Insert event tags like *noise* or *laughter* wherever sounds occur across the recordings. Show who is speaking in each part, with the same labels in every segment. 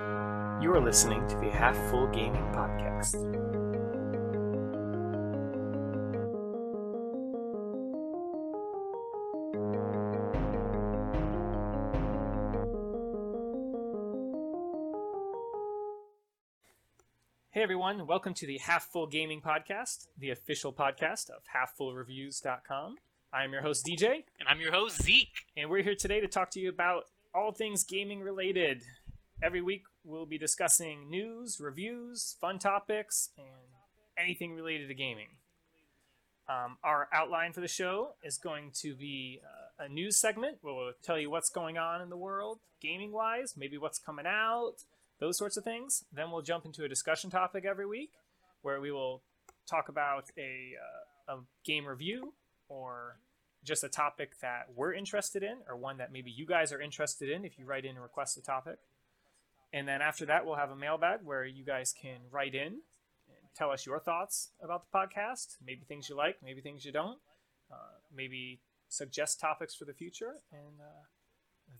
Speaker 1: You are listening to the Half Full Gaming Podcast. Hey everyone, welcome to the Half Full Gaming Podcast, the official podcast of HalfFullReviews.com. I'm your host DJ,
Speaker 2: And I'm your host, Zeke.
Speaker 1: and we're here today to talk to you about all things gaming related. Every week we'll be discussing news, reviews, fun topics, and anything related to gaming. Um, our outline for the show is going to be uh, a news segment where we'll tell you what's going on in the world, gaming wise, maybe what's coming out, those sorts of things. Then we'll jump into a discussion topic every week where we will talk about a, uh, a game review or just a topic that we're interested in or one that maybe you guys are interested in if you write in and request a topic. And then after that, we'll have a mailbag where you guys can write in and tell us your thoughts about the podcast, maybe things you like, maybe things you don't, uh, maybe suggest topics for the future, and uh,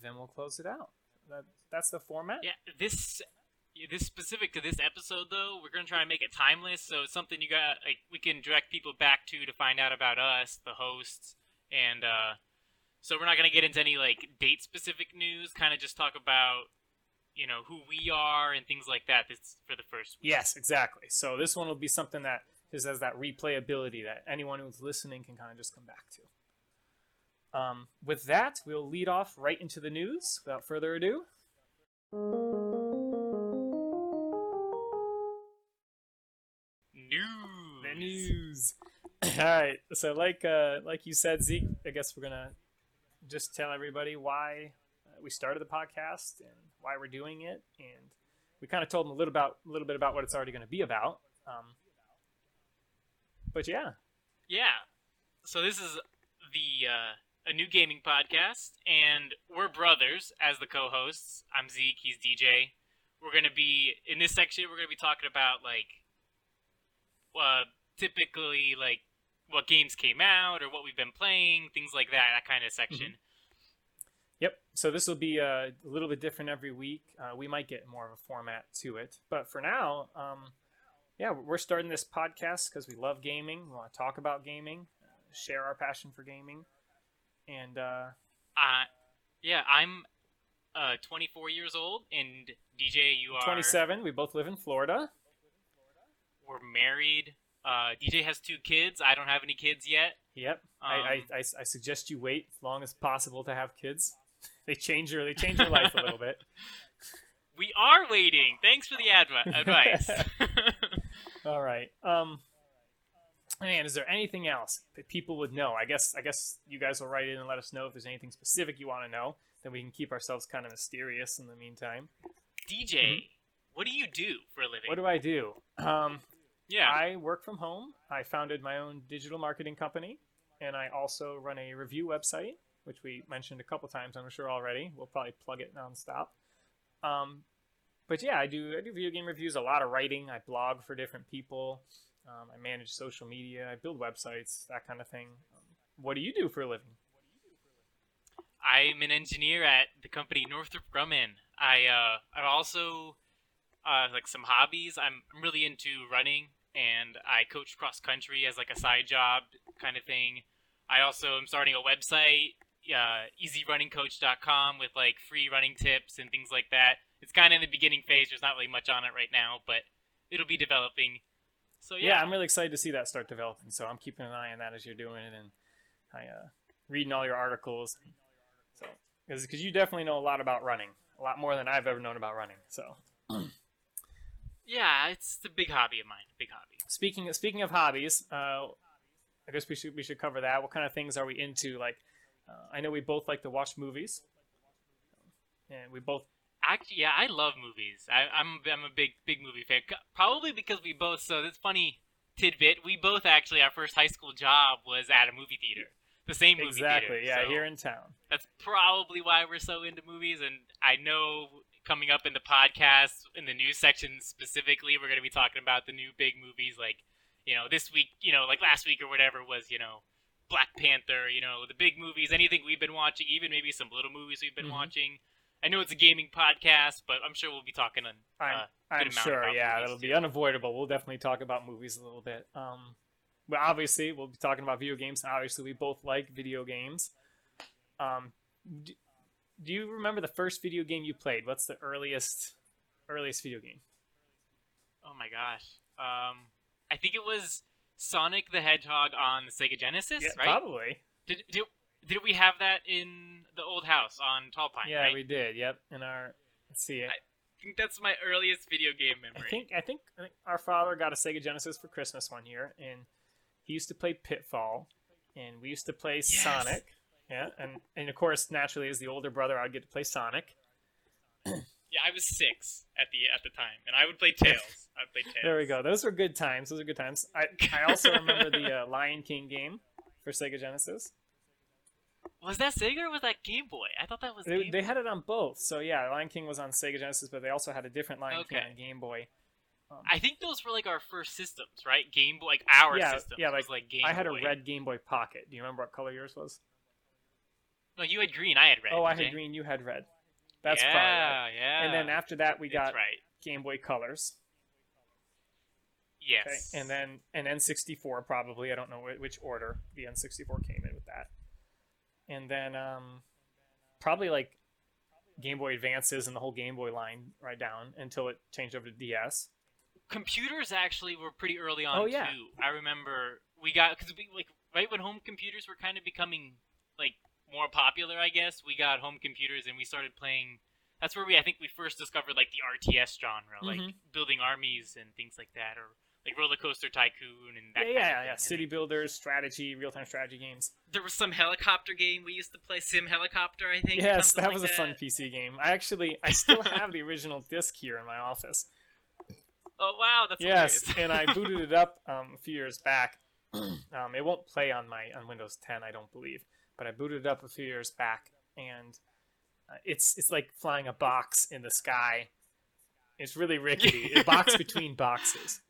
Speaker 1: then we'll close it out. That, that's the format.
Speaker 2: Yeah, this this specific to this episode though, we're gonna try and make it timeless, so it's something you got like we can direct people back to to find out about us, the hosts, and uh, so we're not gonna get into any like date specific news. Kind of just talk about you know who we are and things like that. This for the first. week.
Speaker 1: Yes, exactly. So this one will be something that just has that replayability that anyone who's listening can kind of just come back to. Um, with that, we'll lead off right into the news without further ado.
Speaker 2: News.
Speaker 1: The news. *clears throat* All right. So, like uh, like you said, Zeke, I guess we're gonna just tell everybody why we started the podcast and why we're doing it, and we kind of told them a little about a little bit about what it's already going to be about. Um, but yeah,
Speaker 2: Yeah. So this is the uh, a new gaming podcast, and we're brothers as the co-hosts. I'm Zeke. He's DJ. We're gonna be in this section. We're gonna be talking about like, uh, typically like what games came out or what we've been playing, things like that. That kind of section.
Speaker 1: Yep. So this will be uh, a little bit different every week. Uh, we might get more of a format to it, but for now, um, yeah, we're starting this podcast because we love gaming. We want to talk about gaming, uh, share our passion for gaming, and uh,
Speaker 2: Uh, yeah. I'm uh 24 years old, and DJ, you are
Speaker 1: 27. We both live in Florida.
Speaker 2: We're married. Uh, DJ has two kids. I don't have any kids yet.
Speaker 1: Yep. I,
Speaker 2: Um,
Speaker 1: I, I, I suggest you wait as long as possible to have kids. They change your they change your life a little bit. *laughs*
Speaker 2: We are waiting. Thanks for the adv- *laughs* advice. *laughs*
Speaker 1: All right. Um, man, is there anything else that people would know? I guess I guess you guys will write in and let us know if there's anything specific you want to know. Then we can keep ourselves kind of mysterious in the meantime.
Speaker 2: DJ, what do you do for a living?
Speaker 1: What do I do? Um,
Speaker 2: yeah.
Speaker 1: I work from home. I founded my own digital marketing company, and I also run a review website, which we mentioned a couple times, I'm sure already. We'll probably plug it nonstop. Um, but yeah, I do I do video game reviews, a lot of writing. I blog for different people. Um, I manage social media. I build websites, that kind of thing. Um, what do you do for a living?
Speaker 2: I'm an engineer at the company Northrop Grumman. I uh, I also uh, like some hobbies. I'm, I'm really into running, and I coach cross country as like a side job kind of thing. I also am starting a website, uh, EasyRunningCoach.com, with like free running tips and things like that. It's kind of in the beginning phase. There's not really much on it right now, but it'll be developing. So
Speaker 1: yeah.
Speaker 2: yeah,
Speaker 1: I'm really excited to see that start developing. So I'm keeping an eye on that as you're doing it, and I uh, reading all your articles. So because you definitely know a lot about running, a lot more than I've ever known about running. So *clears throat*
Speaker 2: yeah, it's a big hobby of mine. Big hobby.
Speaker 1: speaking speaking of hobbies, uh, I guess we should we should cover that. What kind of things are we into? Like, uh, I know we both like to watch movies, and we both
Speaker 2: Actually, yeah, I love movies. I, I'm I'm a big big movie fan. Probably because we both. So this funny tidbit. We both actually our first high school job was at a movie theater, the same movie
Speaker 1: exactly
Speaker 2: theater.
Speaker 1: yeah
Speaker 2: so
Speaker 1: here in town.
Speaker 2: that's probably why we're so into movies. And I know coming up in the podcast in the news section specifically, we're going to be talking about the new big movies like you know this week, you know like last week or whatever was you know Black Panther. You know the big movies, anything we've been watching, even maybe some little movies we've been
Speaker 1: Mhm.
Speaker 2: watching. I know it's a gaming podcast, but I'm sure we'll be talking on.
Speaker 1: I'm,
Speaker 2: Uh,
Speaker 1: I'm
Speaker 2: amount
Speaker 1: sure, yeah, that'll be unavoidable. We'll definitely talk about movies a little bit. Um, but obviously, we'll be talking about video games. and Obviously, we both like video games. Um, do, do you remember the first video game you played? What's the earliest earliest video game?
Speaker 2: Oh my gosh. Um, I think it was Sonic the Hedgehog on the Sega Genesis,
Speaker 1: yeah,
Speaker 2: right?
Speaker 1: probably.
Speaker 2: Did, did did we have that in the old house on Tall Pine?
Speaker 1: Yeah,
Speaker 2: right?
Speaker 1: we did. Yep. In our let's see it.
Speaker 2: I think that's my earliest video game
Speaker 1: I
Speaker 2: memory.
Speaker 1: think I think I think our father got a Sega Genesis for Christmas one year, and he used to play Pitfall, and we used to play
Speaker 2: Yes.
Speaker 1: Sonic. Yeah, and and of course, naturally, as the older brother, I'd get to play Sonic.
Speaker 2: Yeah, I was six at the at the time, and I would play Tails. I would play Tails.
Speaker 1: There we go. Those were good times. Those are good times. I I also remember the uh, Lion King game for Sega Genesis.
Speaker 2: Was that Sega or was that Game Boy? I thought that was
Speaker 1: They,
Speaker 2: Game
Speaker 1: they had it on both. So yeah, Lion King was on Sega Genesis, but they also had a different Lion King on Game Boy. Um,
Speaker 2: I think those were like our first systems, right? Game Boy, like our
Speaker 1: Yeah,
Speaker 2: systems.
Speaker 1: yeah,
Speaker 2: was like Game
Speaker 1: I had
Speaker 2: Boy.
Speaker 1: a red Game Boy Pocket. Do you remember what color yours was?
Speaker 2: No, you had green. I had red.
Speaker 1: oh, I had
Speaker 2: you?
Speaker 1: green. You had red. That's
Speaker 2: yeah,
Speaker 1: probably right.
Speaker 2: yeah.
Speaker 1: And then after that, we got
Speaker 2: right.
Speaker 1: Game Boy Colors.
Speaker 2: Yes.
Speaker 1: Okay, and then an N64 probably. I don't know which order the N64 came in with that. And then um, probably like Game Boy Advances and the whole Game Boy line right down until it changed over to DS.
Speaker 2: computers actually were pretty early on
Speaker 1: Oh, yeah.
Speaker 2: too. I remember we got because we like right when home computers were kind of becoming like more popular. I guess we got home computers and we started playing. That's where we I think we first discovered like the RTS genre, like
Speaker 1: Mhm.
Speaker 2: building armies and things like that, or like Roller Coaster Tycoon and that.
Speaker 1: Yeah,
Speaker 2: kind
Speaker 1: yeah,
Speaker 2: of
Speaker 1: yeah.
Speaker 2: thing. And
Speaker 1: City builders, strategy, real time strategy games.
Speaker 2: There was some helicopter game we used to play, Sim Helicopter. I think. or
Speaker 1: Yes,
Speaker 2: something
Speaker 1: that
Speaker 2: like
Speaker 1: was a fun PC game. I actually, I still *laughs* have the original disc here in my office.
Speaker 2: Oh wow, that's
Speaker 1: yes, and I booted it up *laughs* um, a few years back. *clears throat* Um, it won't play on my on Windows 10, I don't believe, but I booted it up a few years back, and uh, it's it's like flying a box in the sky. It's really rickety. a *laughs* box between boxes.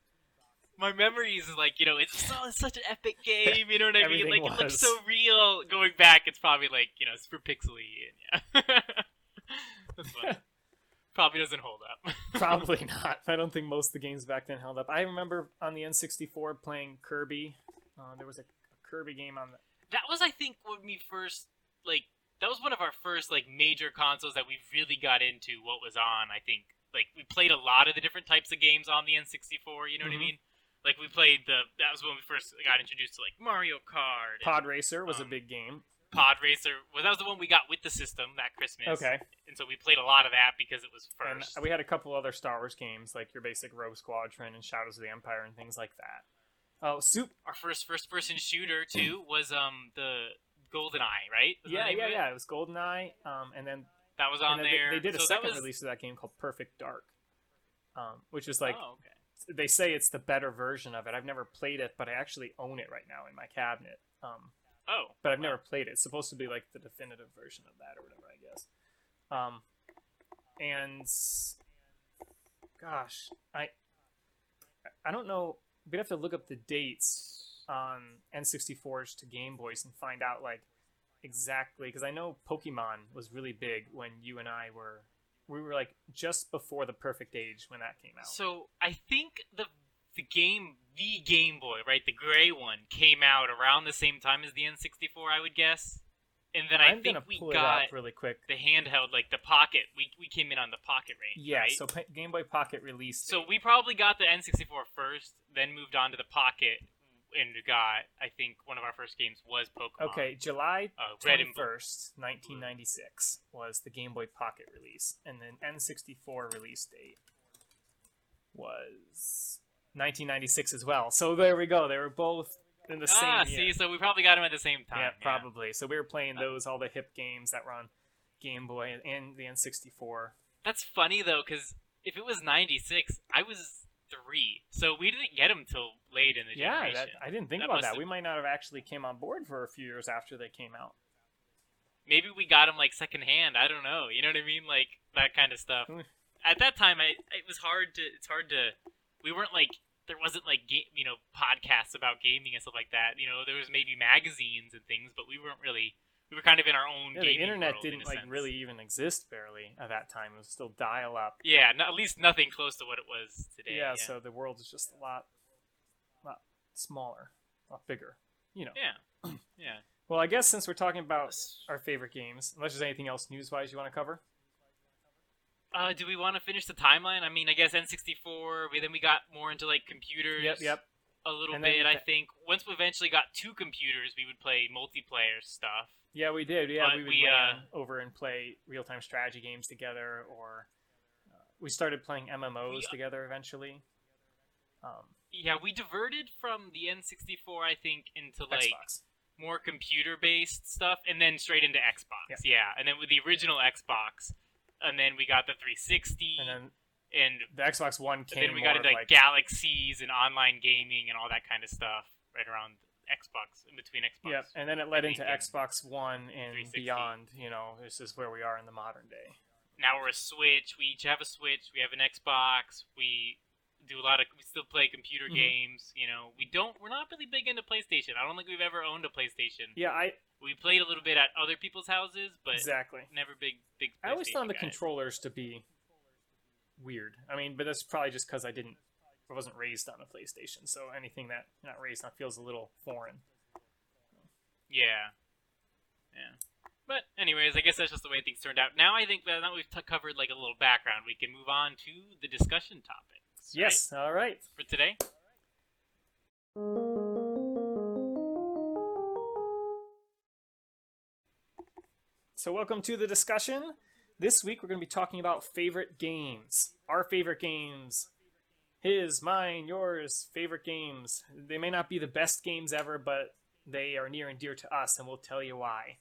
Speaker 2: My memories is like you know it's so it's such an epic *laughs* game you know what i mean like it looks so real going back it's probably like you know super pixely and yeah *laughs* that's funny *laughs* probably doesn't hold up
Speaker 1: Probably not. I don't think most of the games back then held up. I remember on the N64 playing Kirby. Uh, there was a, a Kirby game on the.
Speaker 2: that was i think when we first like that was one of our first like major consoles that we really got into what was on i think like we played a lot of the different types of games on the n64 you know what
Speaker 1: Mhm.
Speaker 2: i mean like we played the that was when we first got introduced to like mario kart and
Speaker 1: Pod Racer was a
Speaker 2: Um,
Speaker 1: big game.
Speaker 2: pod racer well that was the one we got with the system that christmas
Speaker 1: Okay.
Speaker 2: and so we played a lot of that because it was first.
Speaker 1: And we had a couple other Star Wars games, like your basic Rogue Squadron and Shadows of the Empire and things like that. Oh, Soup.
Speaker 2: Our first first-person shooter too *clears throat* was um the GoldenEye, right? Was
Speaker 1: Yeah, yeah,
Speaker 2: it?
Speaker 1: yeah. It was GoldenEye. Um, and then,
Speaker 2: That was on
Speaker 1: then they-
Speaker 2: there.
Speaker 1: they, did a
Speaker 2: so
Speaker 1: second
Speaker 2: was...
Speaker 1: release of that game called Perfect Dark, um, which is like
Speaker 2: oh, okay.
Speaker 1: They say it's the better version of it. I've never played it, but I actually own it right now in my cabinet. Um,
Speaker 2: Oh,
Speaker 1: but I've
Speaker 2: wow.
Speaker 1: never played it. It's supposed to be like the definitive version of that or whatever, I guess. Um, and gosh, I I don't know. We'd have to look up the dates on N64s to Game Boys and find out like exactly because I know Pokemon was really big when you and I were we were like just before the perfect age when that came out.
Speaker 2: So I think the the game, the Game Boy, right, the gray one, came out around the same time as the N64, I would guess. And then I
Speaker 1: I'm
Speaker 2: think we got
Speaker 1: really quick.
Speaker 2: the handheld, like the Pocket. We we came in on the Pocket range,
Speaker 1: Yeah,
Speaker 2: right?
Speaker 1: so pa- Game Boy Pocket released.
Speaker 2: So we probably got the N64 first, then moved on to the Pocket, and got I think one of our first games was Pokemon.
Speaker 1: Okay, July
Speaker 2: Uh,
Speaker 1: twenty first, nineteen ninety six was the Game Boy Pocket release, and then N sixty four release date was nineteen ninety six as well. So there we go. They were both in the
Speaker 2: ah,
Speaker 1: same year.
Speaker 2: see, so we probably got them at the same time.
Speaker 1: yeah, probably. So we were playing those all the hip games that were on Game Boy and the N sixty four.
Speaker 2: That's funny though, because if it was '96, I was three, so we didn't get them till late in the
Speaker 1: Yeah,
Speaker 2: generation.
Speaker 1: I didn't think
Speaker 2: That
Speaker 1: about that.
Speaker 2: have-
Speaker 1: We might not have actually came on board for a few years after they came out.
Speaker 2: Maybe we got them like secondhand. I don't know. You know what I mean? Like that kind of stuff.
Speaker 1: Hmm.
Speaker 2: At that time, I it was hard to. It's hard to. We weren't like there wasn't like ga- you know podcasts about gaming and stuff like that. You know, there was maybe magazines and things, but we weren't really we were kind of in our own
Speaker 1: Yeah, the internet
Speaker 2: world,
Speaker 1: didn't
Speaker 2: a
Speaker 1: like
Speaker 2: sense.
Speaker 1: really even exist barely at that time. It was still dial up.
Speaker 2: Yeah, no, at least nothing close to what it was today.
Speaker 1: Yeah, so the world is just a lot, lot smaller, a lot bigger. You know.
Speaker 2: yeah, yeah. *clears throat*
Speaker 1: Well, I guess since we're talking about our favorite games, unless there's anything else news-wise you want to cover.
Speaker 2: Uh, do we want to finish the timeline? I mean, I guess N64. We, then we got more into like computers.
Speaker 1: Yep, yep.
Speaker 2: A little
Speaker 1: And then
Speaker 2: bit, I think. Once we eventually got two computers, we would play multiplayer stuff.
Speaker 1: Yeah, we did. Yeah,
Speaker 2: But
Speaker 1: we would
Speaker 2: we, uh,
Speaker 1: over and play real-time strategy games together, or uh, we started playing MMOs
Speaker 2: We-
Speaker 1: together eventually. Um,
Speaker 2: Yeah, we diverted from the N64, I think, into like
Speaker 1: Xbox.
Speaker 2: more computer-based stuff, and then straight into Xbox.
Speaker 1: Yeah.
Speaker 2: Yeah, and then with the original Xbox, and then we got the 360,
Speaker 1: And then
Speaker 2: and
Speaker 1: the Xbox One
Speaker 2: And
Speaker 1: came
Speaker 2: then we got into like,
Speaker 1: like
Speaker 2: galaxies and online gaming and all that kind of stuff right around Xbox, in between Xbox.
Speaker 1: Yep, and then it led into. Xbox One and beyond. You know, this is where we are in the modern day.
Speaker 2: Now we're a Switch. We each have a Switch. We have an Xbox. We do a lot of. We still play computer
Speaker 1: Mhm.
Speaker 2: games. You know, we don't. We're not really big into PlayStation. I don't think we've ever owned a PlayStation.
Speaker 1: Yeah, I
Speaker 2: We played a little bit at other people's houses, but
Speaker 1: exactly.
Speaker 2: never big big.
Speaker 1: I always found the
Speaker 2: guys.
Speaker 1: controllers to be weird. I mean, but that's probably just because I didn't, I wasn't raised on a PlayStation. So anything that you're not raised on feels a little foreign.
Speaker 2: Yeah. Yeah. But anyways, I guess that's just the way things turned out. Now I think that now we've t- covered like a little background, we can move on to the discussion topics. right,
Speaker 1: Yes. All right.
Speaker 2: For today.
Speaker 1: So welcome to the discussion. This week we're going to be talking about favorite games. Our favorite games. His, mine, yours, favorite games. They may not be the best games ever, but they are near and dear to us, and we'll tell you why.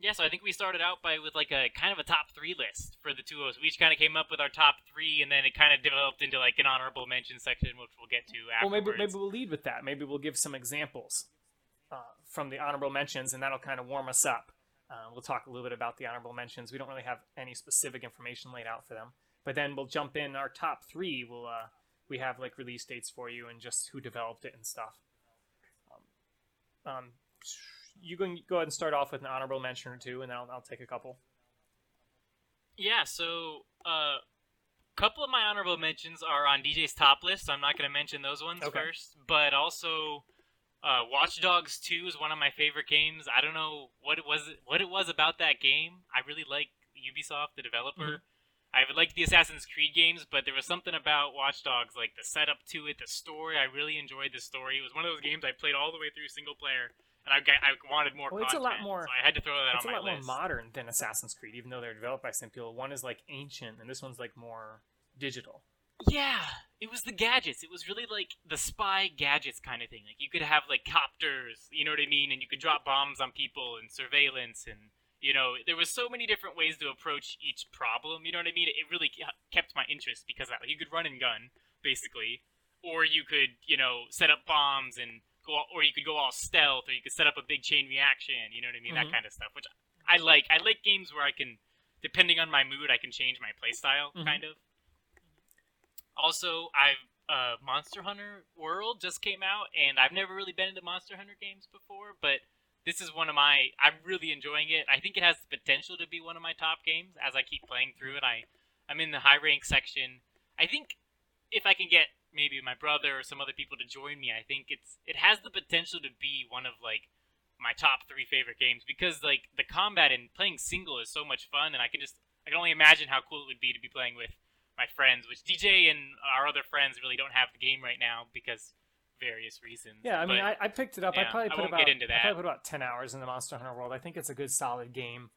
Speaker 2: Yeah, so I think we started out by with like a kind of a top three list for the two of us. We each kind of came up with our top three, and then it kind of developed into like an honorable mention section, which we'll get to
Speaker 1: Well,
Speaker 2: afterwards.
Speaker 1: maybe maybe we'll lead with that. Maybe we'll give some examples uh, from the honorable mentions, and that'll kind of warm us up. Uh, we'll talk a little bit about the honorable mentions. We don't really have any specific information laid out for them, but then we'll jump in our top three. We'll uh, we have like release dates for you and just who developed it and stuff. Um, um, you can go ahead and start off with an honorable mention or two, and then I'll, I'll take a couple.
Speaker 2: Yeah, so a uh, couple of my honorable mentions are on DJ's top list. So I'm not going to mention those ones
Speaker 1: Okay.
Speaker 2: first, but also uh, Watch Dogs 2 is one of my favorite games. I don't know what it was what it was about that game. I really like Ubisoft, the developer. I would like the Assassin's Creed games, but there was something about Watch Dogs, like the setup to it, the story. I really enjoyed the story. It was one of those games I played all the way through single player, and I, got- I wanted more
Speaker 1: Well, it's a lot more-
Speaker 2: So I had to throw that
Speaker 1: It's a
Speaker 2: on
Speaker 1: lot more modern than Assassin's Creed, even though they're developed by people. One is like ancient, and this one's like more digital.
Speaker 2: Yeah, it was the gadgets. It was really like the spy gadgets kind of thing. Like you could have like copters, you know what I mean, and you could drop bombs on people and surveillance and you know there was so many different ways to approach each problem. You know what I mean? It really kept my interest because you could run and gun basically, or you could you know set up bombs and go, all, or you could go all stealth, or you could set up a big chain reaction. You know what I mean?
Speaker 1: Mhm.
Speaker 2: That kind of stuff, which I like. I like games where I can, depending on my mood, I can change my playstyle
Speaker 1: Mhm.
Speaker 2: kind of. Also, I've uh, Monster Hunter World just came out, and I've never really been into Monster Hunter games before, but this is one of my. I'm really enjoying it. I think it has the potential to be one of my top games as I keep playing through it. I, I'm in the high rank section. I think if I can get maybe my brother or some other people to join me, I think it's it has the potential to be one of like my top three favorite games because like the combat and playing single is so much fun, and I can just I can only imagine how cool it would be to be playing with my friends, which DJ and our other friends really don't have the game right now because various reasons.
Speaker 1: Yeah, I mean, I, I picked it up. I
Speaker 2: yeah,
Speaker 1: probably
Speaker 2: I
Speaker 1: put
Speaker 2: won't
Speaker 1: about I probably put about ten hours in the Monster Hunter World. I think it's a good, solid game.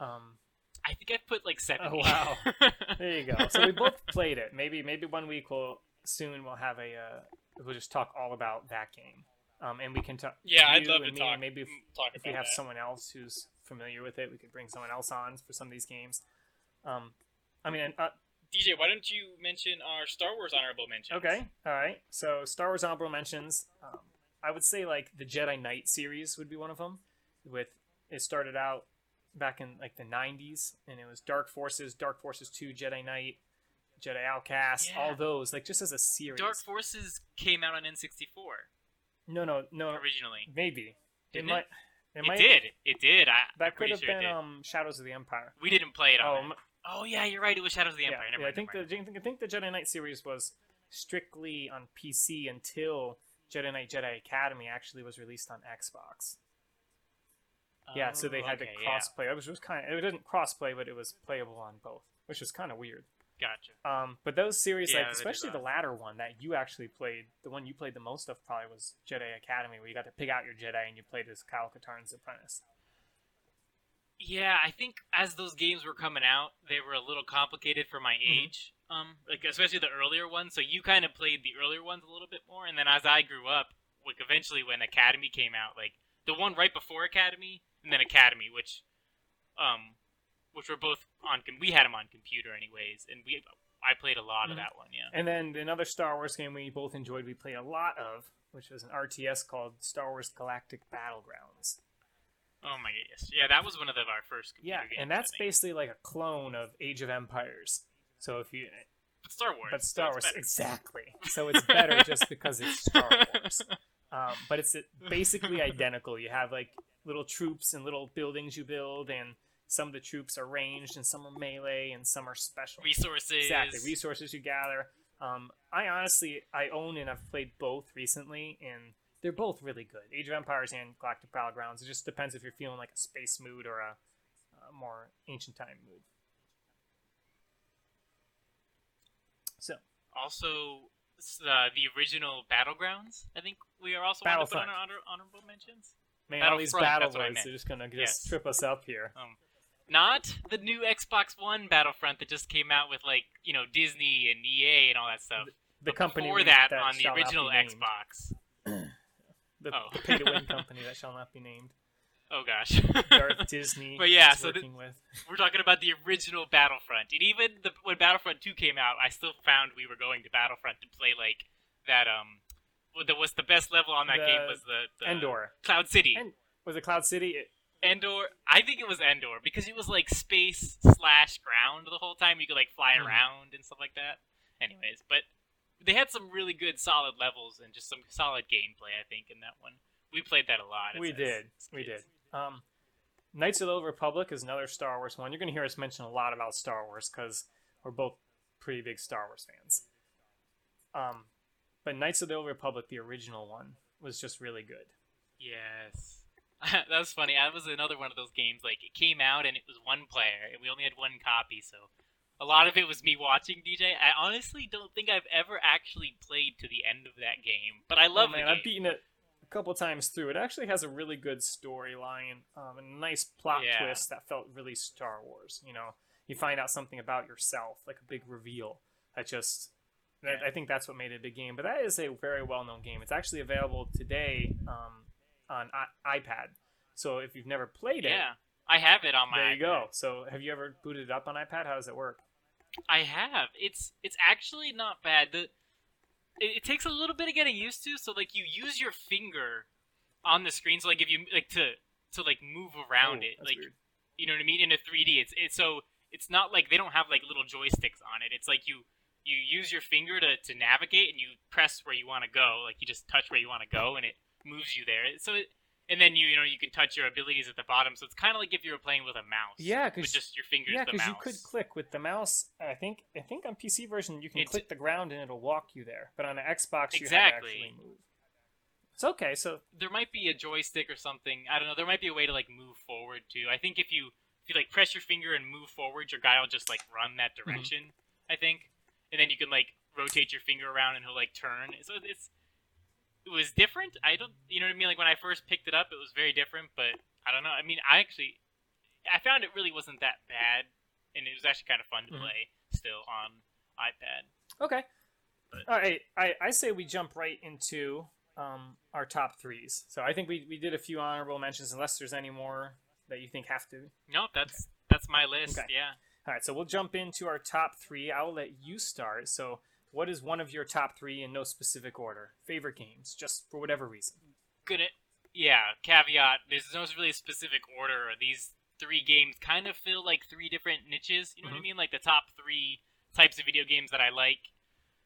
Speaker 1: Um,
Speaker 2: I think I've put like seven.
Speaker 1: Oh, wow. *laughs* there you go. So we both played it. Maybe maybe one week we'll soon we'll have a uh, we'll just talk all about that game. Um, and we can talk.
Speaker 2: yeah, I'd love to
Speaker 1: me,
Speaker 2: talk.
Speaker 1: Maybe if,
Speaker 2: talk
Speaker 1: if we have
Speaker 2: that.
Speaker 1: someone else who's familiar with it, we could bring someone else on for some of these games. Um, I mean, uh,
Speaker 2: DJ, why don't you mention our Star Wars honorable mentions?
Speaker 1: Okay, all right. So Star Wars honorable mentions. Um, I would say like the Jedi Knight series would be one of them. With it started out back in like the '90s, and it was Dark Forces, Dark Forces Two, Jedi Knight, Jedi Outcast,
Speaker 2: Yeah.
Speaker 1: all those like just as a series.
Speaker 2: Dark Forces came out on N64
Speaker 1: no, no, no.
Speaker 2: originally.
Speaker 1: Maybe it
Speaker 2: Didn't it?
Speaker 1: might. It,
Speaker 2: It
Speaker 1: might,
Speaker 2: did. It did. I,
Speaker 1: That
Speaker 2: I'm
Speaker 1: could have
Speaker 2: sure
Speaker 1: been um, Shadows of the Empire.
Speaker 2: we didn't play it on.
Speaker 1: Oh,
Speaker 2: Oh yeah, you're right. It was Shadows of the
Speaker 1: yeah,
Speaker 2: Empire. Never
Speaker 1: yeah, I think the. I think the Jedi Knight series was strictly on PC until Jedi Knight Jedi Academy actually was released on Xbox. Yeah, so they
Speaker 2: Oh,
Speaker 1: had
Speaker 2: okay,
Speaker 1: to
Speaker 2: yeah.
Speaker 1: crossplay. It was, was kind of it didn't crossplay, but it was playable on both, which was kind of weird.
Speaker 2: Gotcha.
Speaker 1: Um, but those series,
Speaker 2: Yeah,
Speaker 1: like especially the latter one that you actually played, the one you played the most of probably was Jedi Academy, where you got to pick out your Jedi and you played as Kyle Katarn's apprentice.
Speaker 2: Yeah, I think as those games were coming out, they were a little complicated for my
Speaker 1: Mhm.
Speaker 2: age. Um, like especially the earlier ones. So you kind of played the earlier ones a little bit more, and then as I grew up, like eventually when Academy came out, like the one right before Academy, and then Academy, which, um, which were both on. We had them on computer anyways, and we I played a lot
Speaker 1: Mhm.
Speaker 2: of that one. Yeah.
Speaker 1: And then another Star Wars game we both enjoyed, we played a lot of, which was an RTS called Star Wars Galactic Battlegrounds.
Speaker 2: Oh my goodness. Yeah, that was one of the, our first computer
Speaker 1: Yeah,
Speaker 2: games.
Speaker 1: and that's basically like a clone of Age of Empires. So if you,
Speaker 2: But Star Wars.
Speaker 1: but Star
Speaker 2: it's
Speaker 1: Wars exactly. So it's *laughs* better just because it's Star Wars. *laughs* Um, but it's basically *laughs* identical. You have like little troops and little buildings you build, and some of the troops are ranged, and some are melee, and some are special.
Speaker 2: Resources.
Speaker 1: Exactly, resources you gather. Um, I honestly, I own and I've played both recently, and they're both really good. Age of Empires and Galactic Battlegrounds. It just depends if you're feeling like a space mood or a, a more ancient time mood. So,
Speaker 2: Also, uh, the original Battlegrounds. I think we are also want to put on our honor- honorable mentions.
Speaker 1: man, all these battle
Speaker 2: that's what I
Speaker 1: words
Speaker 2: meant.
Speaker 1: are just gonna just
Speaker 2: Yes.
Speaker 1: trip us up here.
Speaker 2: Not the new Xbox One Battlefront that just came out with like you know Disney and EA and all that stuff.
Speaker 1: The
Speaker 2: But
Speaker 1: company
Speaker 2: before
Speaker 1: we-
Speaker 2: that, on the
Speaker 1: shall not be
Speaker 2: original
Speaker 1: named. The,
Speaker 2: Oh.
Speaker 1: the pay-to-win *laughs* company that shall not be named.
Speaker 2: Oh gosh.
Speaker 1: Darth *laughs* Disney.
Speaker 2: But yeah, so the-
Speaker 1: working with.
Speaker 2: We're talking about the original Battlefront, and even the, when Battlefront 2 came out, I still found we were going to Battlefront to play like that. Um, the, was the best level on that
Speaker 1: The
Speaker 2: game was the, the
Speaker 1: Endor.
Speaker 2: Cloud City.
Speaker 1: En- Was it Cloud City? It,
Speaker 2: Endor. I think it was Endor because it was like space slash ground the whole time. You could like fly
Speaker 1: Mhm.
Speaker 2: around and stuff like that. Anyways, but they had some really good solid levels and just some solid gameplay. I think in that one, we played that a lot.
Speaker 1: we did. We did. Um, Knights of the Old Republic is another Star Wars one. You're going to hear us mention a lot about Star Wars because we're both pretty big Star Wars fans. Um, but Knights of the Old Republic, the original one, was just really good.
Speaker 2: Yes. *laughs* that was funny. That was another one of those games. Like it came out and it was one player, and we only had one copy, so a lot of it was me watching DJ. I honestly don't think I've ever actually played to the end of that game, but I love
Speaker 1: oh, man. I've beaten it a couple times through. It actually has a really good storyline, um, a nice plot
Speaker 2: Yeah.
Speaker 1: twist that felt really Star Wars. You know, you find out something about yourself, like a big reveal. That just,
Speaker 2: Yeah.
Speaker 1: I think that's what made it a game. But that is a very well-known game. It's actually available today um, on I- iPad. So if you've never played it,
Speaker 2: yeah, I have it on my.
Speaker 1: there you go. So have you ever booted it up on iPad? How does it work?
Speaker 2: I have. It's it's actually not bad. The it, it takes a little bit of getting used to. So like you use your finger on the screen. So like if you like to to like move around
Speaker 1: Oh,
Speaker 2: it, like
Speaker 1: weird.
Speaker 2: you know what I mean in a 3D. It's it's so it's not like they don't have like little joysticks on it. It's like you you use your finger to, to navigate and you press where you want to go. Like you just touch where you want to go and it moves you there. So it, and then you you know you can touch your abilities at the bottom. So it's kind of like if you were playing with a mouse.
Speaker 1: Yeah,
Speaker 2: with
Speaker 1: 'cause-
Speaker 2: just your fingers.
Speaker 1: Yeah, because you could click with the mouse. I think I think on PC version you can
Speaker 2: It's-
Speaker 1: click the ground and it'll walk you there. But on an Xbox you have to actually move. It's okay. So
Speaker 2: there might be a joystick or something. I don't know. There might be a way to like move forward too. I think if you if you like press your finger and move forward, your guy will just like run that
Speaker 1: Mm-hmm.
Speaker 2: direction. I think, and then you can like rotate your finger around and he'll like turn. So it's it was different. I don't, you know what I mean? Like when I first picked it up, it was very different. But I don't know. I mean, I actually I found it really wasn't that bad, and it was actually kind of fun to
Speaker 1: Mhm.
Speaker 2: play still on iPad.
Speaker 1: okay.
Speaker 2: But-
Speaker 1: All right. I, I say we jump right into um, our top threes. So I think we, we did a few honorable mentions. Unless there's any more that you think have to.
Speaker 2: Nope, that's that's my list.
Speaker 1: Okay.
Speaker 2: Yeah.
Speaker 1: All right. So we'll jump into our top three. I'll let you start. So what is one of your top three in no specific order? Favorite games, just for whatever reason.
Speaker 2: gonna yeah caveat there's no really specific order these three games kind of feel like three different niches you know what i
Speaker 1: Mhm.
Speaker 2: mean like the top three types of video games that i like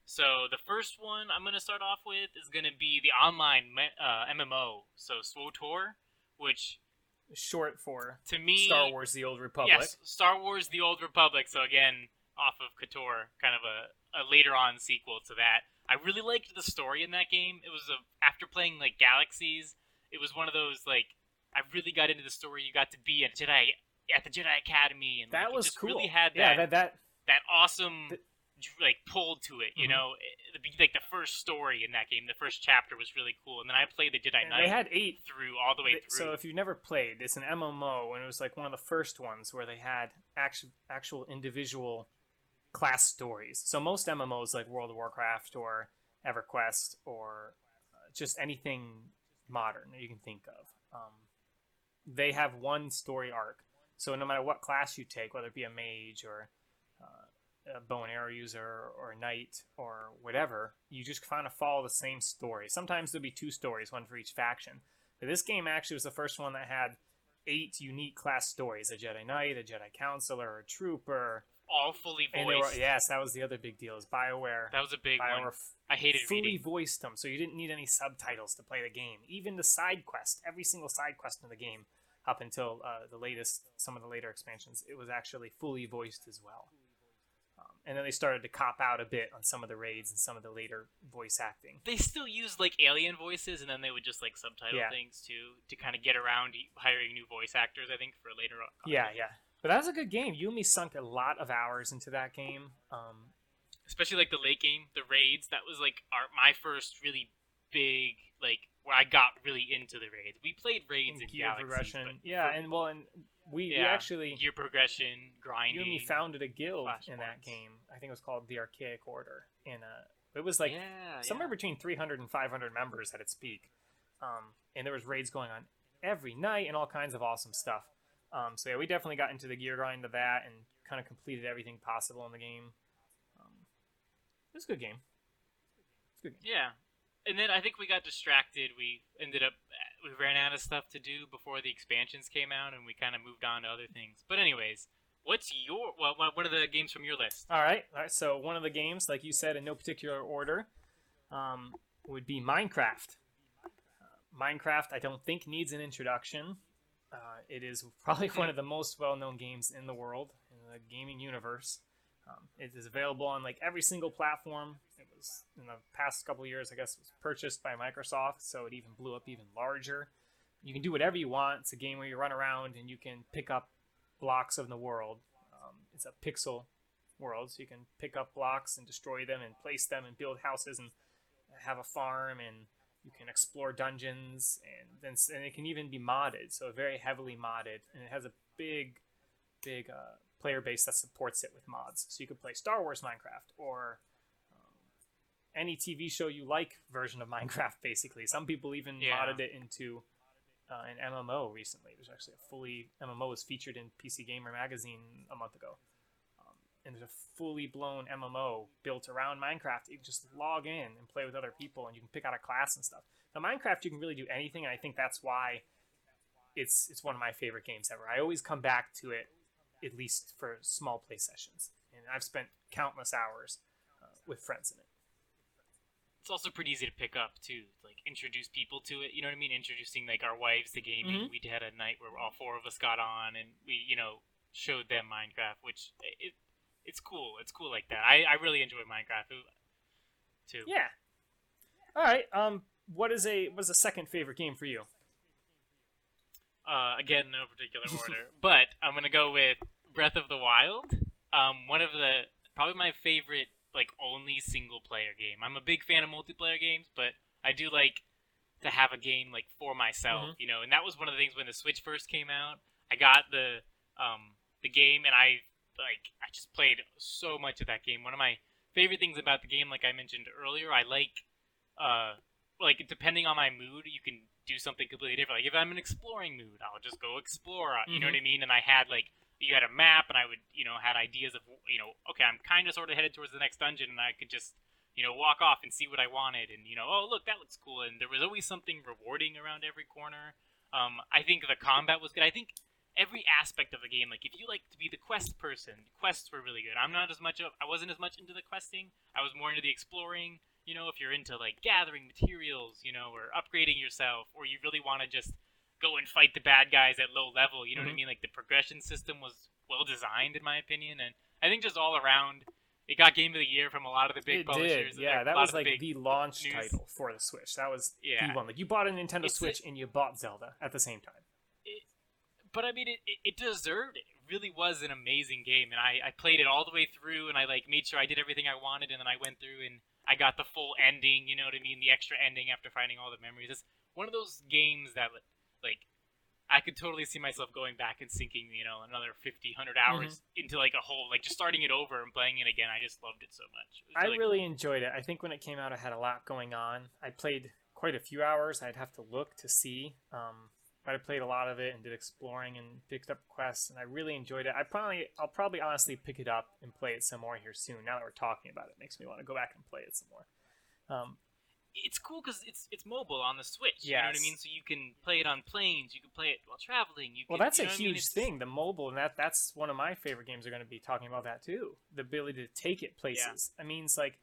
Speaker 2: so the first one i'm gonna start off with is gonna be the online uh, mmo so SWTOR, which
Speaker 1: short for
Speaker 2: To me,
Speaker 1: Star Wars: The Old Republic.
Speaker 2: Yes, Star Wars: The Old Republic. So again, off of KOTOR, kind of a, a later on sequel to that. I really liked the story in that game. It was a after playing like Galaxies, it was one of those like I really got into the story. You got to be a Jedi at the Jedi Academy, and
Speaker 1: That
Speaker 2: like, it
Speaker 1: was
Speaker 2: just
Speaker 1: cool.
Speaker 2: really had that
Speaker 1: yeah, that that
Speaker 2: that awesome
Speaker 1: Th-
Speaker 2: like pull to it. You
Speaker 1: Mhm.
Speaker 2: know, It- like the first story in that game, the first chapter was really cool, and then I played the Jedi
Speaker 1: and
Speaker 2: Knight
Speaker 1: they had eight.
Speaker 2: through all the way
Speaker 1: they-
Speaker 2: through.
Speaker 1: So if you've never played, it's an MMO, and it was like one of the first ones where they had actual actual individual class stories. So most MMOs like World of Warcraft or EverQuest or uh, just anything modern that you can think of, um, they have one story arc. So no matter what class you take, whether it be a mage or uh, a bow and arrow user or a knight or whatever, you just kind of follow the same story. Sometimes there'll be two stories, one for each faction. But this game actually was the first one that had eight unique class stories: a Jedi Knight, a Jedi Consular, a Trooper,
Speaker 2: all fully
Speaker 1: and they were
Speaker 2: voiced.
Speaker 1: yes, that was the other big deal. Is Bioware
Speaker 2: That was a big
Speaker 1: Bioware
Speaker 2: one. I hated
Speaker 1: fully
Speaker 2: reading.
Speaker 1: voiced them, so you didn't need any subtitles to play the game. Even the side quest, every single side quest in the game, up until uh, the latest, some of the later expansions, it was actually fully voiced as well. Um, and then they started to cop out a bit on some of the raids and some of the later voice acting.
Speaker 2: They still used like alien voices, and then they would just like subtitle
Speaker 1: Yeah.
Speaker 2: things too to kind of get around hiring new voice actors. I think for later on.
Speaker 1: Yeah, yeah. But that was a good game. Yumi sunk a lot of hours into that game. Um,
Speaker 2: especially like the late game, the raids. That was like our my first really big like where I got really into the raids. We played raids in
Speaker 1: gear progression.
Speaker 2: but
Speaker 1: Yeah, and well, and we, we actually
Speaker 2: gear progression, grinding.
Speaker 1: Yumi founded a guild in that game. I think it was called the Archaic Order. In a, it was like
Speaker 2: yeah,
Speaker 1: somewhere
Speaker 2: yeah.
Speaker 1: between 300 and 500 members at its peak. Um, and there was raids going on every night and all kinds of awesome stuff. Um, so yeah, we definitely got into the gear grind of that and kind of completed everything possible in the game. Um, it was a good game. It's a good game.
Speaker 2: Yeah. And then I think we got distracted. We ended up we ran out of stuff to do before the expansions came out, and we kind of moved on to other things. But anyways, what's your well, what what are the games from your list?
Speaker 1: All right, all right. So one of the games, like you said, in no particular order, um, would be Minecraft. Uh, Minecraft, I don't think needs an introduction. Uh, it is probably one of the most well-known games in the world in the gaming universe. Um, it is available on like every single platform. It was in the past couple years, I guess, it was purchased by Microsoft, so it even blew up even larger. You can do whatever you want. It's a game where you run around and you can pick up blocks of the world. Um, it's a pixel world, so you can pick up blocks and destroy them and place them and build houses and have a farm and you can explore dungeons and then and it can even be modded, so very heavily modded, and it has a big, big uh, player base that supports it with mods. So you could play Star Wars Minecraft or um, any TV show you like version of Minecraft. *laughs* Basically, some people even
Speaker 2: Yeah.
Speaker 1: modded it into uh, an MMO recently. There's actually a fully MMO was featured in PC Gamer magazine a month ago. And there's a fully blown MMO built around Minecraft. You can just log in and play with other people, and you can pick out a class and stuff. Now, Minecraft, you can really do anything, and I think that's why it's it's one of my favorite games ever. I always come back to it, at least for small play sessions, and I've spent countless hours uh, with friends in it.
Speaker 2: It's also pretty easy to pick up too. Like introduce people to it. You know what I mean? Introducing like our wives to gaming.
Speaker 1: Mhm.
Speaker 2: We had a night where all four of us got on and we, you know, showed them Minecraft, which it it's cool. It's cool like that. I, I really enjoy Minecraft too.
Speaker 1: Yeah. All right. Um, what is a what is a second favorite game for you?
Speaker 2: Uh, again, no particular order, *laughs* but I'm gonna go with Breath of the Wild. Um, one of the probably my favorite like only single player game. I'm a big fan of multiplayer games, but I do like to have a game like for myself, you know. And that was one of the things when the Switch first came out. I got the um the game and I like I just played so much of that game. One of my favorite things about the game, like I mentioned earlier, I like uh like depending on my mood, you can do something completely different. Like if I'm in exploring mood, I'll just go explore. You know what I mean? And I had like you had a map, and I would you know had ideas of you know okay, I'm kind of sort of headed towards the next dungeon, and I could just you know walk off and see what I wanted, and you know oh look that looks cool, and there was always something rewarding around every corner. Um, I think the combat was good. I think every aspect of the game, like if you like to be the quest person, quests were really good. I'm not as much of I wasn't as much into the questing. I was more into the exploring you know, if you're into like gathering materials, you know, or upgrading yourself, or you really want to just go and fight the bad guys at low level. You know what I
Speaker 1: Mhm.
Speaker 2: mean? Like the progression system was well designed in my opinion, and I think just all around, it got Game of the Year from a lot of the big
Speaker 1: it
Speaker 2: publishers.
Speaker 1: did. Yeah,
Speaker 2: a
Speaker 1: that was like the launch
Speaker 2: news.
Speaker 1: title for the Switch. That was
Speaker 2: Yeah.
Speaker 1: the one. Like you bought a Nintendo
Speaker 2: It's a-
Speaker 1: Switch and you bought Zelda at the same time.
Speaker 2: But I mean, it, it, deserved it. It really was an amazing game, and I, I played it all the way through, and I like made sure I did everything I wanted, and then I went through and I got the full ending. You know what I mean? The extra ending after finding all the memories. It's one of those games that like I could totally see myself going back and sinking, you know, another 50, 100 hours into like a whole, like just starting it over and playing it again. I just loved it so much. It
Speaker 1: I
Speaker 2: really
Speaker 1: really enjoyed it. I think when it came out, I had a lot going on. I played quite a few hours. I'd have to look to see. Um, but I played a lot of it and did exploring and picked up quests, and I really enjoyed it. I probably, I'll probably honestly pick it up and play it some more here soon. Now that we're talking about it, makes me want to go back and play it some more. Um,
Speaker 2: it's cool because it's it's mobile on the Switch. You know what I mean? So you can play it on planes. You can play it while traveling. You
Speaker 1: well, that's
Speaker 2: you
Speaker 1: a
Speaker 2: know what I mean?
Speaker 1: huge thing. The mobile, and that that's one of my favorite games. Are going to be talking about that too. The ability to take it places. I mean, it's like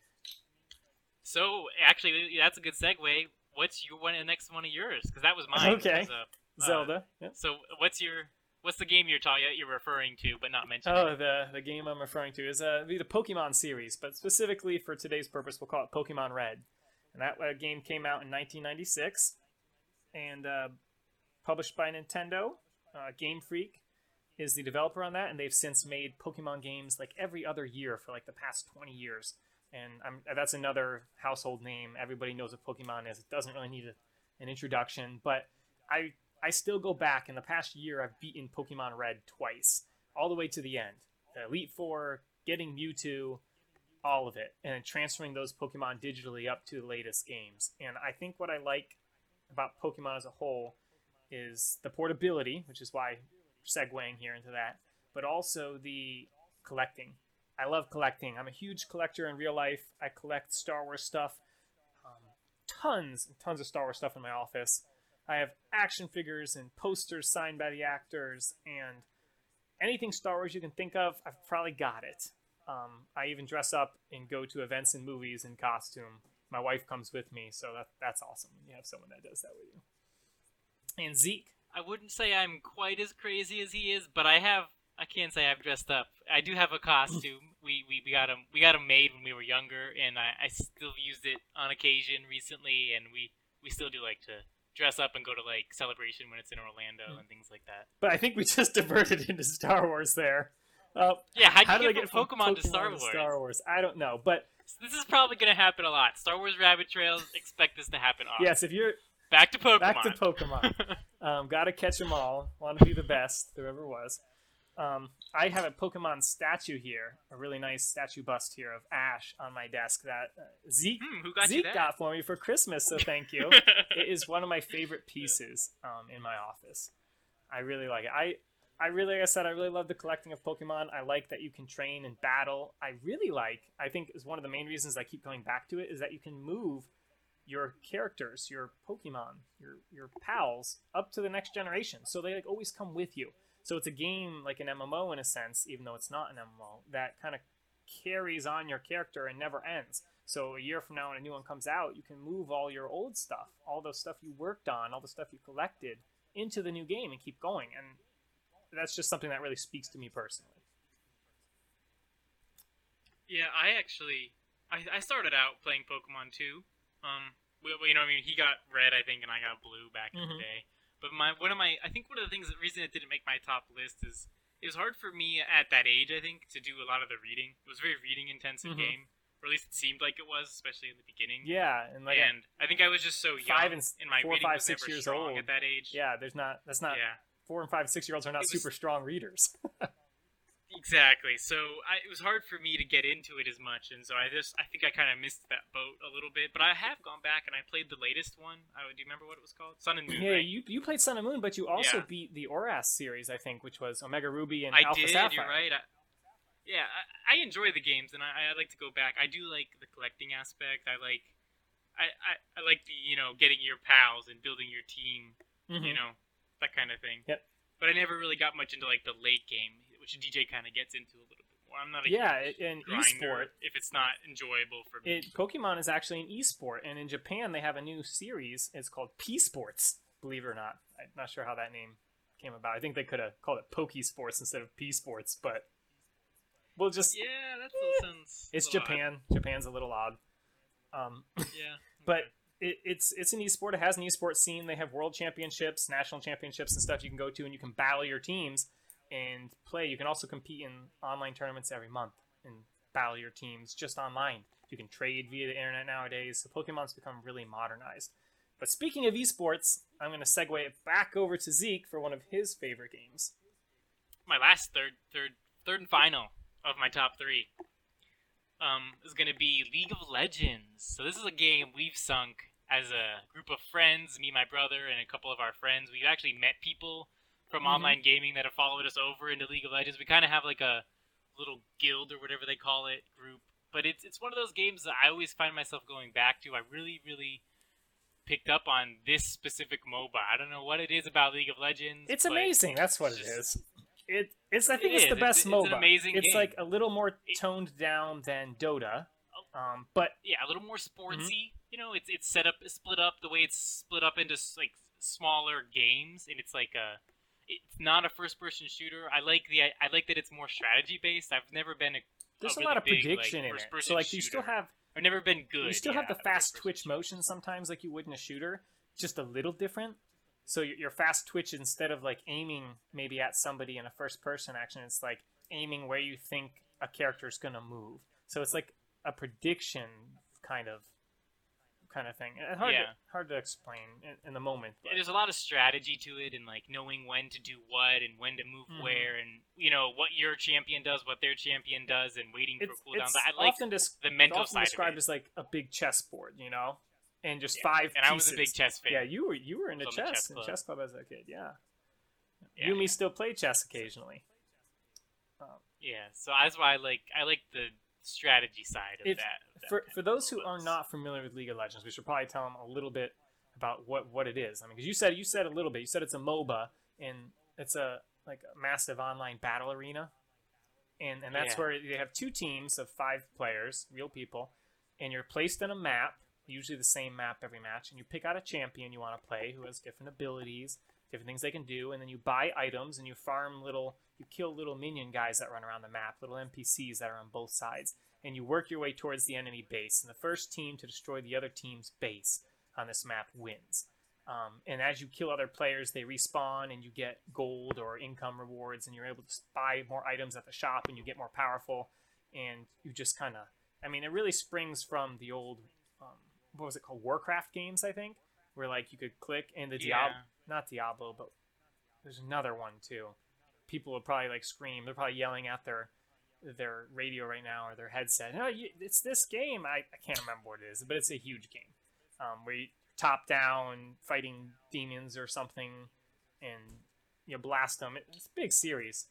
Speaker 2: So actually, that's a good segue. What's your one? The next one of yours? Because that was mine.
Speaker 1: Okay.
Speaker 2: was, uh,
Speaker 1: Zelda. Yep.
Speaker 2: So what's your what's the game you're talking you're referring to but not mentioning?
Speaker 1: Oh, the the game I'm referring to is uh the Pokemon series, but specifically for today's purpose, we'll call it Pokemon Red. And that uh, game came out in 1996, and uh, published by Nintendo. Uh, Game Freak is the developer on that, and they've since made Pokemon games like every other year for like the past 20 years. And I'm, that's another household name. Everybody knows what Pokemon is. It doesn't really need a, an introduction, but I I still go back. In the past year, I've beaten Pokemon Red twice, all the way to the end. The Elite Four, getting Mewtwo, all of it, and transferring those Pokemon digitally up to the latest games. And I think what I like about Pokemon as a whole is the portability, which is why segueing here into that, but also the collecting. I love collecting. I'm a huge collector in real life. I collect Star Wars stuff, um, tons and tons of Star Wars stuff in my office. I have action figures and posters signed by the actors, and anything Star Wars you can think of, I've probably got it. Um, I even dress up and go to events and movies in costume. My wife comes with me, so that, that's awesome when you have someone that does that with you. And Zeke,
Speaker 2: I wouldn't say I'm quite as crazy as he is, but I have. I can't say I've dressed up. I do have a costume. *laughs* we, we, we got him we got him made when we were younger, and I, I still used it on occasion recently, and we, we still do like to dress up and go to like celebration when it's in Orlando
Speaker 1: Mm.
Speaker 2: and things like that.
Speaker 1: but I think we *laughs* just diverted into Star Wars there. Uh,
Speaker 2: Yeah,
Speaker 1: how did I
Speaker 2: get, from
Speaker 1: from
Speaker 2: Pokemon, to Star Wars?
Speaker 1: Star Wars? I don't know, but
Speaker 2: This is probably gonna happen a lot. Star Wars Rabbit Trails. Expect this to happen often.
Speaker 1: yes, if you're
Speaker 2: Back to Pokemon.
Speaker 1: back to Pokemon, *laughs* um, gotta catch them all. Want to be the best there ever was. Um, I have a Pokemon statue here, a really nice statue bust here of Ash on my desk that uh, Zeke
Speaker 2: who got
Speaker 1: Zeke
Speaker 2: that?
Speaker 1: got for me for Christmas. So thank you. *laughs* it is one of my favorite pieces um, in my office. I really like it. I I really, like I said, I really love the collecting of Pokemon. I like that you can train and battle. I really like. I think is one of the main reasons I keep going back to it is that you can move your characters, your Pokemon, your your pals up to the next generation. So they like always come with you. So it's a game like an MMO in a sense, even though it's not an MMO, that kind of carries on your character and never ends. So a year from now, when a new one comes out, you can move all your old stuff, all the stuff you worked on, all the stuff you collected, into the new game and keep going. And that's just something that really speaks to me personally.
Speaker 2: Yeah, I actually I, I started out playing Pokemon too. Um, we, we- you know, I mean, he got red, I think, and I got blue back in
Speaker 1: Mhm.
Speaker 2: the day. But my one of my I think one of the things the reason it didn't make my top list is it was hard for me at that age. I think to do a lot of the reading. It was a very reading intensive
Speaker 1: Mhm.
Speaker 2: game, or at least it seemed like it was, especially in the beginning.
Speaker 1: Yeah, and like
Speaker 2: and I think I was just so young,
Speaker 1: Five and
Speaker 2: and my
Speaker 1: four, five, six years old.
Speaker 2: at that age.
Speaker 1: yeah, there's not that's not
Speaker 2: yeah.
Speaker 1: four and five, six year olds are not
Speaker 2: was-
Speaker 1: super strong readers. *laughs*
Speaker 2: Exactly. So I, it was hard for me to get into it as much, and so I just I think I kind of missed that boat a little bit. But I have gone back and I played the latest one. I, do you remember what it was called? Sun and Moon.
Speaker 1: yeah,
Speaker 2: right?
Speaker 1: you you played Sun and Moon, but you also
Speaker 2: Yeah.
Speaker 1: beat the Oras series, I think, which was Omega Ruby and
Speaker 2: I
Speaker 1: Alpha
Speaker 2: did.
Speaker 1: Sapphire.
Speaker 2: You're right. I, yeah, I, I enjoy the games, and I, I like to go back. I do like the collecting aspect. I like, I, I, I like the you know getting your pals and building your team.
Speaker 1: Mhm.
Speaker 2: You know, that kind of thing.
Speaker 1: Yep.
Speaker 2: But I never really got much into like the late game, which DJ kind of gets into a little bit more. I'm not a
Speaker 1: Yeah, and esport.
Speaker 2: if it's not enjoyable for me.
Speaker 1: It Pokemon is actually an esport, and in Japan they have a new series. It's called P Sports. believe it or not. I'm not sure how that name came about. I think they could have called it Poke Sports instead of P Sports, but we'll just.
Speaker 2: Yeah, that still sounds.
Speaker 1: It's Japan. Japan's a little odd. Um.
Speaker 2: Yeah. *laughs*
Speaker 1: but it, it's it's an esport. It has an esports scene. They have world championships, national championships, and stuff you can go to, and you can battle your teams and play. You can also compete in online tournaments every month and battle your teams just online. You can trade via the internet nowadays. So Pokemon's become really modernized. But speaking of esports, I'm going to segue it back over to Zeke for one of his favorite games.
Speaker 2: my last third third third and final of my top three um, is going to be League of Legends. So this is a game we've sunk as a group of friends, me, my brother, and a couple of our friends. We've actually met people from
Speaker 1: Mhm.
Speaker 2: online gaming that have followed us over into League of Legends. We kind of have like a little guild or whatever they call it group. But it's it's one of those games that I always find myself going back to. I really really picked up on this specific MOBA. I don't know what it is about League of Legends.
Speaker 1: It's amazing. That's what it
Speaker 2: it's.
Speaker 1: It it's I
Speaker 2: It
Speaker 1: think it's the best
Speaker 2: It's-
Speaker 1: MOBA.
Speaker 2: it's an amazing
Speaker 1: It's
Speaker 2: game.
Speaker 1: like a little more toned down than Dota. Um, but
Speaker 2: yeah, a little more sportsy.
Speaker 1: Mm-hmm.
Speaker 2: You know, it's it's set up split up the way it's split up into like smaller games, and it's like a it's not a first person shooter. I like the I like that it's more strategy based. I've never been a
Speaker 1: there's a
Speaker 2: really
Speaker 1: lot of
Speaker 2: big,
Speaker 1: prediction
Speaker 2: like,
Speaker 1: in it. So like you still have
Speaker 2: I've never been good.
Speaker 1: you still
Speaker 2: yeah,
Speaker 1: have the fast twitch
Speaker 2: shooter.
Speaker 1: motion sometimes like you would in a shooter, just a little different. So your, your fast twitch instead of like aiming maybe at somebody in a first person action, it's like aiming where you think a character is gonna move. So it's like a prediction kind of kind of thing. And Hard
Speaker 2: Yeah.
Speaker 1: to, hard to explain in, in the moment. But-
Speaker 2: there's a lot of strategy to it, and like knowing when to do what and when to move
Speaker 1: Mhm.
Speaker 2: where, and you know what your champion does, what their champion does, and waiting
Speaker 1: it's,
Speaker 2: for cooldowns. I like
Speaker 1: often dis-
Speaker 2: the mental
Speaker 1: often
Speaker 2: side
Speaker 1: described
Speaker 2: of it.
Speaker 1: as like a big chessboard, you know, and just
Speaker 2: Yeah.
Speaker 1: five.
Speaker 2: and I was a big chess fan.
Speaker 1: Yeah, you were you were into
Speaker 2: the
Speaker 1: chess
Speaker 2: chess
Speaker 1: in
Speaker 2: club.
Speaker 1: chess club as a kid. Yeah,
Speaker 2: Yeah,
Speaker 1: you and me still play chess occasionally.
Speaker 2: Yeah, so that's why I like I like the strategy side of
Speaker 1: If-
Speaker 2: that. of
Speaker 1: For
Speaker 2: kind
Speaker 1: for those who are not familiar with League of Legends, we should probably tell them a little bit about what what it is. I mean, because you said you said a little bit. You said it's a MOBA and it's a like a massive online battle arena, and and that's
Speaker 2: Yeah.
Speaker 1: where you have two teams of five players, real people, and you're placed in a map, usually the same map every match, and you pick out a champion you want to play who has different abilities, different things they can do, and then you buy items and you farm little, you kill little minion guys that run around the map, little NPCs that are on both sides, and you work your way towards the enemy base. And the first team to destroy the other team's base on this map wins. Um, and as you kill other players, they respawn and you get gold or income rewards, and you're able to buy more items at the shop and you get more powerful. And you just kind of, I mean, it really springs from the old, um, what was it called? Warcraft games, I think, where like you could click and the Diablo,
Speaker 2: Yeah.
Speaker 1: not Diablo, but there's another one too. People would probably like scream. They're probably yelling at their their radio right now or their headset. No, you, it's this game. I, I can't remember what it is, but it's a huge game um, where you top down fighting demons or something, and you blast them. It's a big series.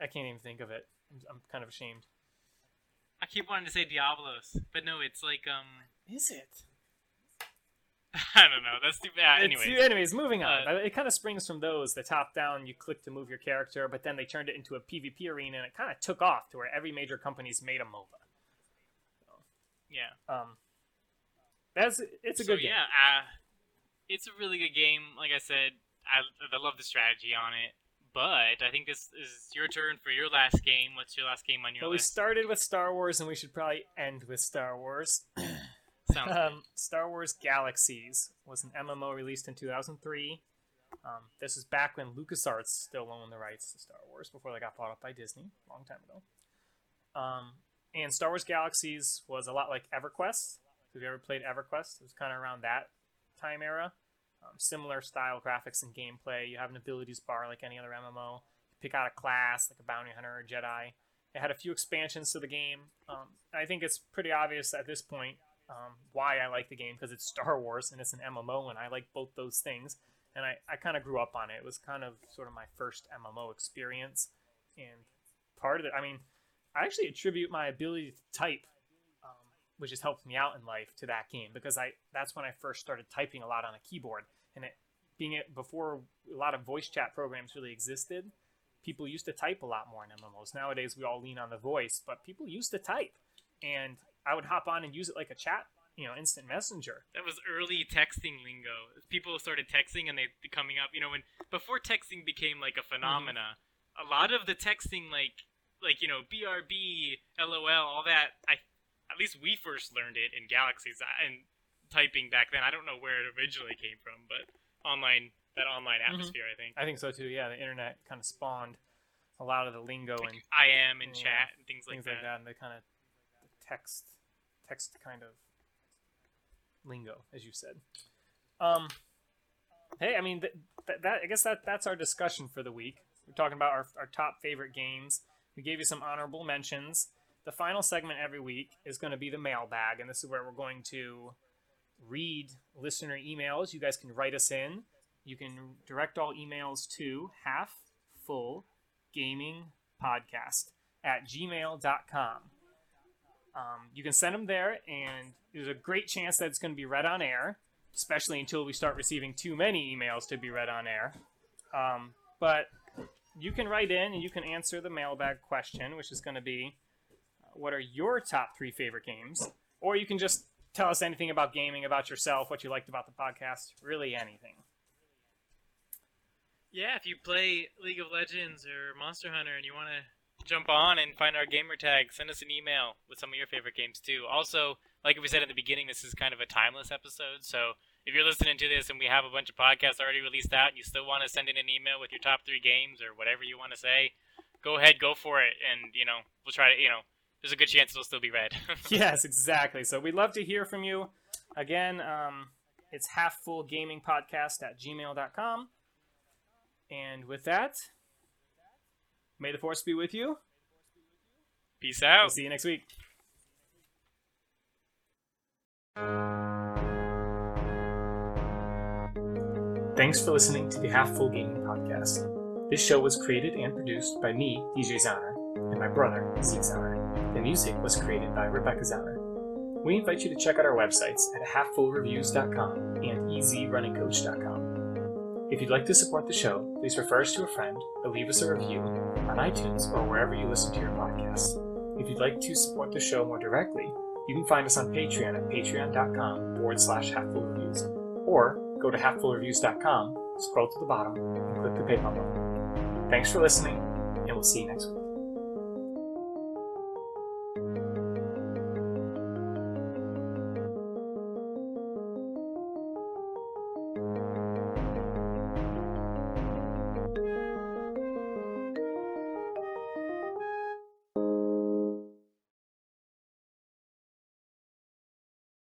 Speaker 1: I can't even think of it. I'm, I'm kind of ashamed.
Speaker 2: I keep wanting to say Diablos, but no, it's like um
Speaker 1: Is it? *laughs*
Speaker 2: I don't know. That's too bad.
Speaker 1: It's- anyways, moving on.
Speaker 2: Uh,
Speaker 1: it kind of springs from those. The top down, you click to move your character, but then they turned it into a PvP arena, and it kind of took off to where every major company's made a MOBA.
Speaker 2: yeah.
Speaker 1: Um, that's it's a
Speaker 2: so
Speaker 1: good game.
Speaker 2: yeah, uh, it's a really good game. Like I said, I, I love the strategy on it. But I think this is your turn for your last game. What's your last game on your
Speaker 1: But we
Speaker 2: list?
Speaker 1: started with Star Wars, and we should probably end with Star Wars. *clears throat*
Speaker 2: Sounds.
Speaker 1: Um, Star Wars Galaxies was an MMO released in 2003. Um, this is back when LucasArts still owned the rights to Star Wars before they got bought up by Disney, a long time ago. Um, and Star Wars Galaxies was a lot like EverQuest. Have you ever played EverQuest? It was kind of around that time era. Um, similar style graphics and gameplay. You have an abilities bar like any other MMO. You pick out a class like a bounty hunter or a Jedi. It had a few expansions to the game. Um, I think it's pretty obvious at this point um, why I like the game because it's Star *laughs* Wars and it's an MMO, and I like both those things. And I, I kind of grew up on it. It was kind of sort of my first MMO experience. And part of it, I mean, I actually attribute my ability to type, um, which has helped me out in life, to that game because I that's when I first started typing a lot on a keyboard. And it being it before a lot of voice chat programs really existed, people used to type a lot more in MMOs. Nowadays, we all lean on the voice, but people used to type, and I would hop on and use it like a chat you know instant messenger.
Speaker 2: That was early texting lingo. People started texting and they coming up. You know, when before texting became like a phenomena, mm-hmm. a lot of the texting like like you know BRB, LOL, all that. I at least we first learned it in Galaxies and typing back then. I don't know where it originally came from, but online that online mm-hmm. atmosphere.
Speaker 1: Mm-hmm.
Speaker 2: I think.
Speaker 1: I think so too. Yeah, the internet kind of spawned a lot of the lingo
Speaker 2: like
Speaker 1: and
Speaker 2: I am and chat and things like
Speaker 1: things
Speaker 2: that.
Speaker 1: like that, and the kind of text text kind of lingo, as you said. Um, hey, I mean, th- th- that I guess that that's our discussion for the week. We're talking about our, our top favorite games. We gave you some honorable mentions. The final segment every week is going to be the mailbag, and this is where we're going to read listener emails. You guys can write us in. You can direct all emails to half full gaming podcast at gmail.com. Um, you can send them there, and there's a great chance that it's going to be read on air, especially until we start receiving too many emails to be read on air. Um, but you can write in and you can answer the mailbag question, which is going to be uh, what are your top three favorite games? Or you can just tell us anything about gaming, about yourself, what you liked about the podcast, really anything.
Speaker 2: Yeah, if you play League of Legends or Monster Hunter and you want to jump on and find our gamer tag. Send us an email with some of your favorite games too. Also, like we said at the beginning, this is kind of a timeless episode. So if you're listening to this and we have a bunch of podcasts already released out and you still want to send in an email with your top three games or whatever you want to say, go ahead, go for it. And, you know, we'll try to, you know, there's a good chance it'll still be read. *laughs* *laughs*
Speaker 1: yes, exactly. So we'd love to hear from you. Again, um, it's halffullgamingpodcast at gmail.com. And with that, May the force be with you.
Speaker 2: Peace out.
Speaker 1: We'll see you next week. Thanks for listening to the Half Full Gaming Podcast. This show was created and produced by me, DJ Zauner, and my brother, Zeke Zauner. The music was created by Rebecca Zauner. We invite you to check out our websites at halffullreviews.com and ezrunningcoach.com. If you'd like to support the show, please refer us to a friend or leave us a review on iTunes or wherever you listen to your podcasts. If you'd like to support the show more directly, you can find us on Patreon at patreon.com forward slash halffullreviews or go to halffullreviews.com, scroll to the bottom, and click the PayPal button. Thanks for listening, and we'll see you next week.